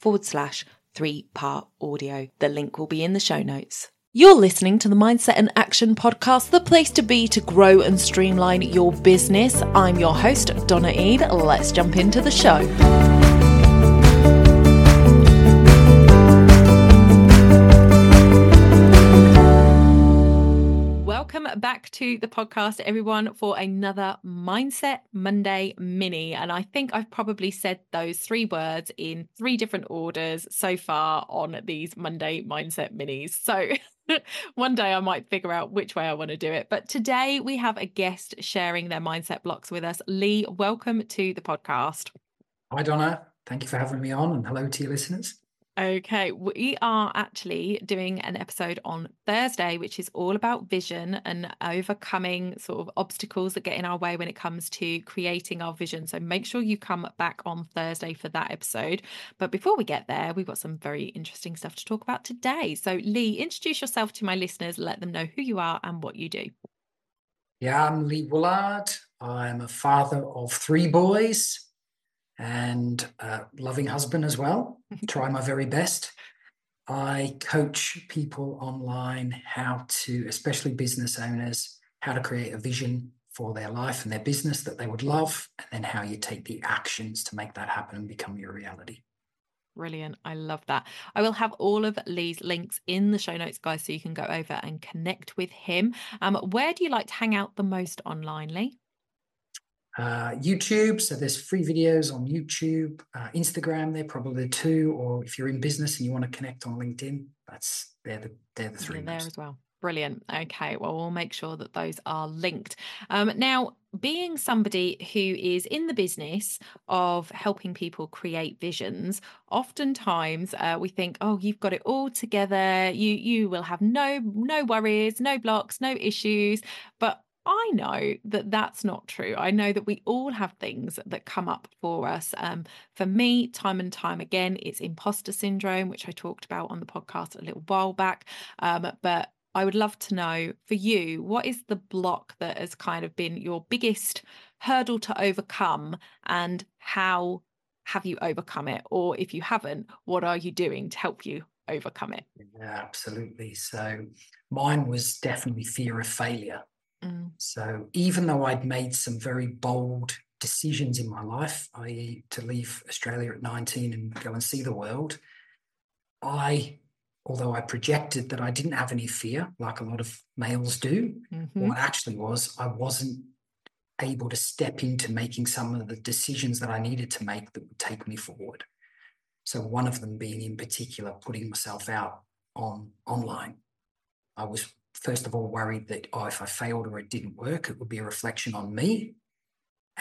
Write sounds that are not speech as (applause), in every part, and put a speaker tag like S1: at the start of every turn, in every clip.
S1: forward slash three part audio. The link will be in the show notes. You're listening to the Mindset and Action podcast, the place to be to grow and streamline your business. I'm your host, Donna Eade. Let's jump into the show. Back to the podcast, everyone, for another Mindset Monday mini. And I think I've probably said those three words in three different orders so far on these Monday Mindset minis. So (laughs) one day I might figure out which way I want to do it. But today we have a guest sharing their mindset blocks with us. Leigh, welcome to the podcast.
S2: Hi, Donna. Thank you for having me on, and hello to your listeners.
S1: Okay, we are actually doing an episode on Thursday, which is all about vision and overcoming sort of obstacles that get in our way when it comes to creating our vision. So make sure you come back on Thursday for that episode. But before we get there, we've got some very interesting stuff to talk about today. So, Leigh, introduce yourself to my listeners, let them know who you are and what you do.
S2: Yeah, I'm Leigh Woolard. I'm a father of three boys and a loving husband as well. (laughs) Try my very best. I coach people online how to, especially business owners, how to create a vision for their life and their business that they would love, and then how you take the actions to make that happen and become your reality.
S1: Brilliant. I love that. I will have all of Leigh's links in the show notes, guys, so you can go over and connect with him. Um, where do you like to hang out the most online, Leigh?
S2: Uh, YouTube. So there's free videos on YouTube, uh, Instagram. They're probably two. Or if you're in business and you want to connect on LinkedIn, that's they're the they're the 3
S1: there as well. Brilliant. Okay. Well, we'll make sure that those are linked. Um, now, being somebody who is in the business of helping people create visions, oftentimes uh, we think, "Oh, you've got it all together. You you will have no no worries, no blocks, no issues." But I know that that's not true. I know that we all have things that come up for us. Um, for me, time and time again, it's imposter syndrome, which I talked about on the podcast a little while back. Um, but I would love to know for you, what is the block that has kind of been your biggest hurdle to overcome, and how have you overcome it? Or if you haven't, what are you doing to help you overcome it?
S2: Yeah, absolutely. So mine was definitely fear of failure. Mm. So even though I'd made some very bold decisions in my life, i.e., to leave Australia at 19 and go and see the world, I, although I projected that I didn't have any fear, like a lot of males do, mm-hmm. what actually was, I wasn't able to step into making some of the decisions that I needed to make that would take me forward. So one of them being in particular putting myself out on online. I was first of all worried that oh, if I failed or it didn't work, it would be a reflection on me.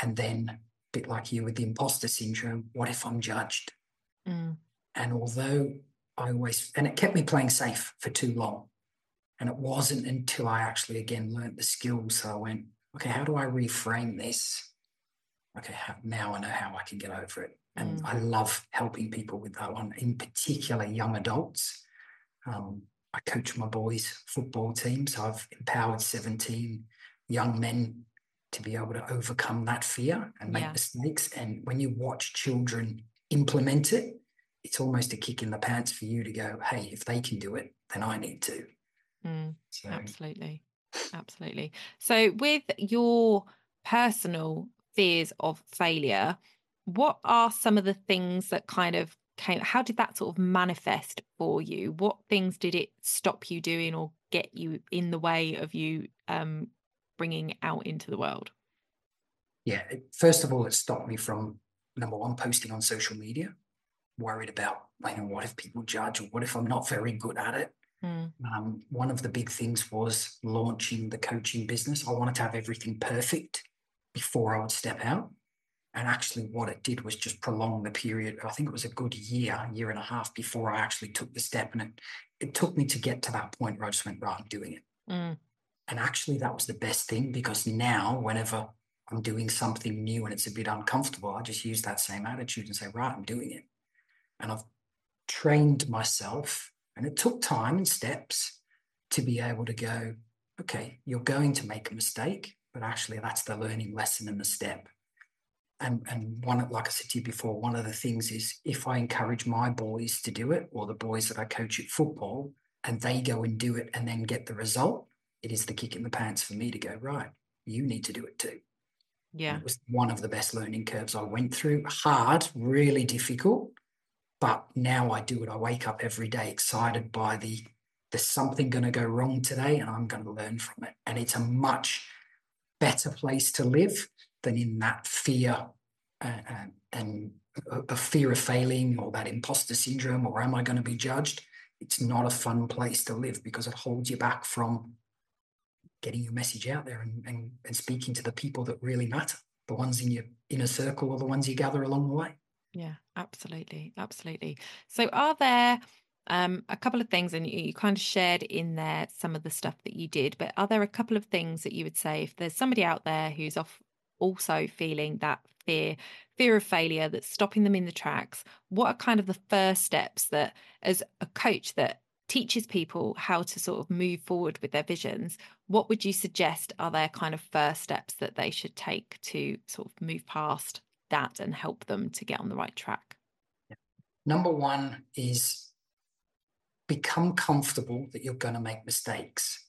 S2: And then, a bit like you with the imposter syndrome, what if I'm judged? Mm. And although I always, and it kept me playing safe for too long. And it wasn't until I actually again learned the skills. So I went, okay, how do I reframe this? Okay, how, now I know how I can get over it. And mm. I love helping people with that one, in particular young adults. Um, I coach my boys' football team. So I've empowered 17 young men to be able to overcome that fear and make yeah. mistakes. And when you watch children implement it, it's almost a kick in the pants for you to go, hey, if they can do it, then I need to.
S1: Mm, so. Absolutely. Absolutely. So, with your personal fears of failure, what are some of the things that kind of came how did that sort of manifest for you? What things did it stop you doing or get you in the way of you um bringing out into the world?
S2: Yeah first of all it stopped me from number one posting on social media worried about you know what if people judge or what if i'm not very good at it? Mm. um, one of the big things was launching the coaching business. I wanted to have everything perfect before i would step out And actually, what it did was just prolong the period. I think it was a good year, year and a half before I actually took the step. And it, it took me to get to that point where I just went, right, I'm doing it. Mm. And actually, that was the best thing because now, whenever I'm doing something new and it's a bit uncomfortable, I just use that same attitude and say, right, I'm doing it. And I've trained myself, and it took time and steps to be able to go, okay, you're going to make a mistake, but actually, that's the learning lesson and the step. And, and one, like I said to you before, one of the things is if I encourage my boys to do it, or the boys that I coach at football, and they go and do it and then get the result, it is the kick in the pants for me to go, right, you need to do it too.
S1: Yeah.
S2: And it was one of the best learning curves I went through. Hard, really difficult. But now I do it. I wake up every day excited by the there's something going to go wrong today and I'm going to learn from it. And it's a much better place to live than in that fear uh, and a fear of failing or that imposter syndrome or am I going to be judged? It's not a fun place to live because it holds you back from getting your message out there and, and, and speaking to the people that really matter, the ones in your inner circle or the ones you gather along the way.
S1: Yeah, absolutely. Absolutely. So, are there um, a couple of things, and you, you kind of shared in there some of the stuff that you did, but are there a couple of things that you would say if there's somebody out there who's off also feeling that fear, fear of failure that's stopping them in the tracks? What are kind of the first steps that, as a coach, that teaches people how to sort of move forward with their visions, what would you suggest are their kind of first steps that they should take to sort of move past that and help them to get on the right track?
S2: Number one is become comfortable that you're going to make mistakes.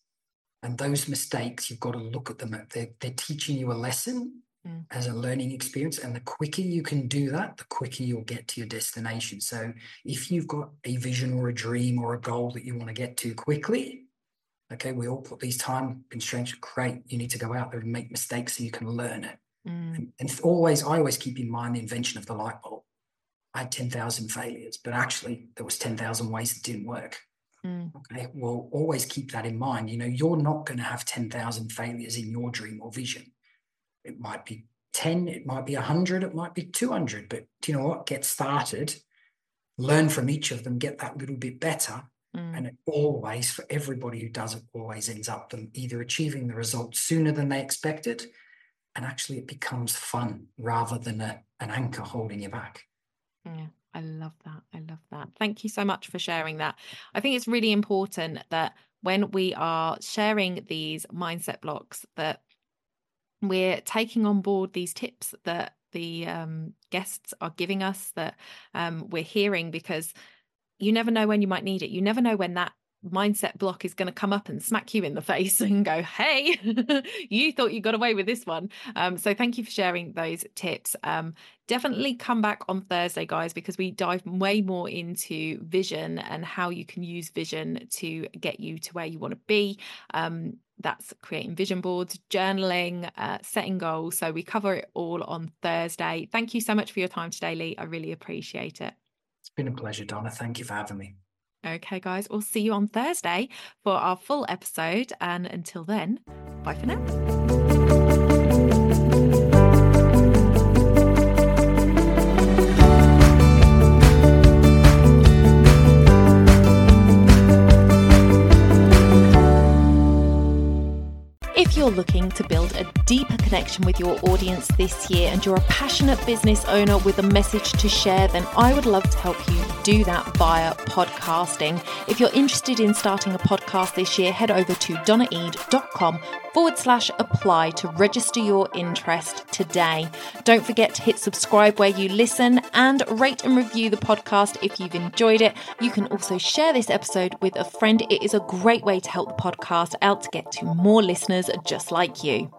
S2: And those mistakes, you've got to look at them. They're, they're teaching you a lesson mm. as a learning experience. And the quicker you can do that, the quicker you'll get to your destination. So if you've got a vision or a dream or a goal that you want to get to quickly, okay, we all put these time constraints. Great. You need to go out there and make mistakes so you can learn it. Mm. And, and always, I always keep in mind the invention of the light bulb. I had 10,000 failures, but actually there was 10,000 ways it didn't work. Mm. Okay, well, always keep that in mind. You know, you're not going to have 10,000 failures in your dream or vision. It might be 10, it might be 100, it might be 200. But do you know what? Get started, learn from each of them, get that little bit better. Mm. And it always, for everybody who does it, always ends up them either achieving the result sooner than they expected. And actually, it becomes fun rather than a, an anchor holding you back.
S1: Yeah. I love that. I love that. Thank you so much for sharing that. I think it's really important that when we are sharing these mindset blocks that we're taking on board these tips that the um, guests are giving us that um, we're hearing because you never know when you might need it. You never know when that mindset block is going to come up and smack you in the face (laughs) and go, Hey, (laughs) you thought you got away with this one. Um, so thank you for sharing those tips. Um, definitely come back on Thursday, guys, because we dive way more into vision and how you can use vision to get you to where you want to be. Um, that's creating vision boards, journaling, uh, setting goals. So we cover it all on Thursday. Thank you so much for your time today, Leigh. I really appreciate it.
S2: It's been a pleasure, Donna. Thank you for having me.
S1: Okay, guys, we'll see you on Thursday for our full episode. And until then, bye for now. If you're looking to build a deeper connection with your audience this year and you're a passionate business owner with a message to share, then I would love to help you do that via podcasting. If you're interested in starting a podcast this year, head over to donnaeade.com forward slash apply to register your interest today. Don't forget to hit subscribe where you listen and rate and review the podcast if you've enjoyed it. You can also share this episode with a friend. It is a great way to help the podcast out to get to more listeners just like you.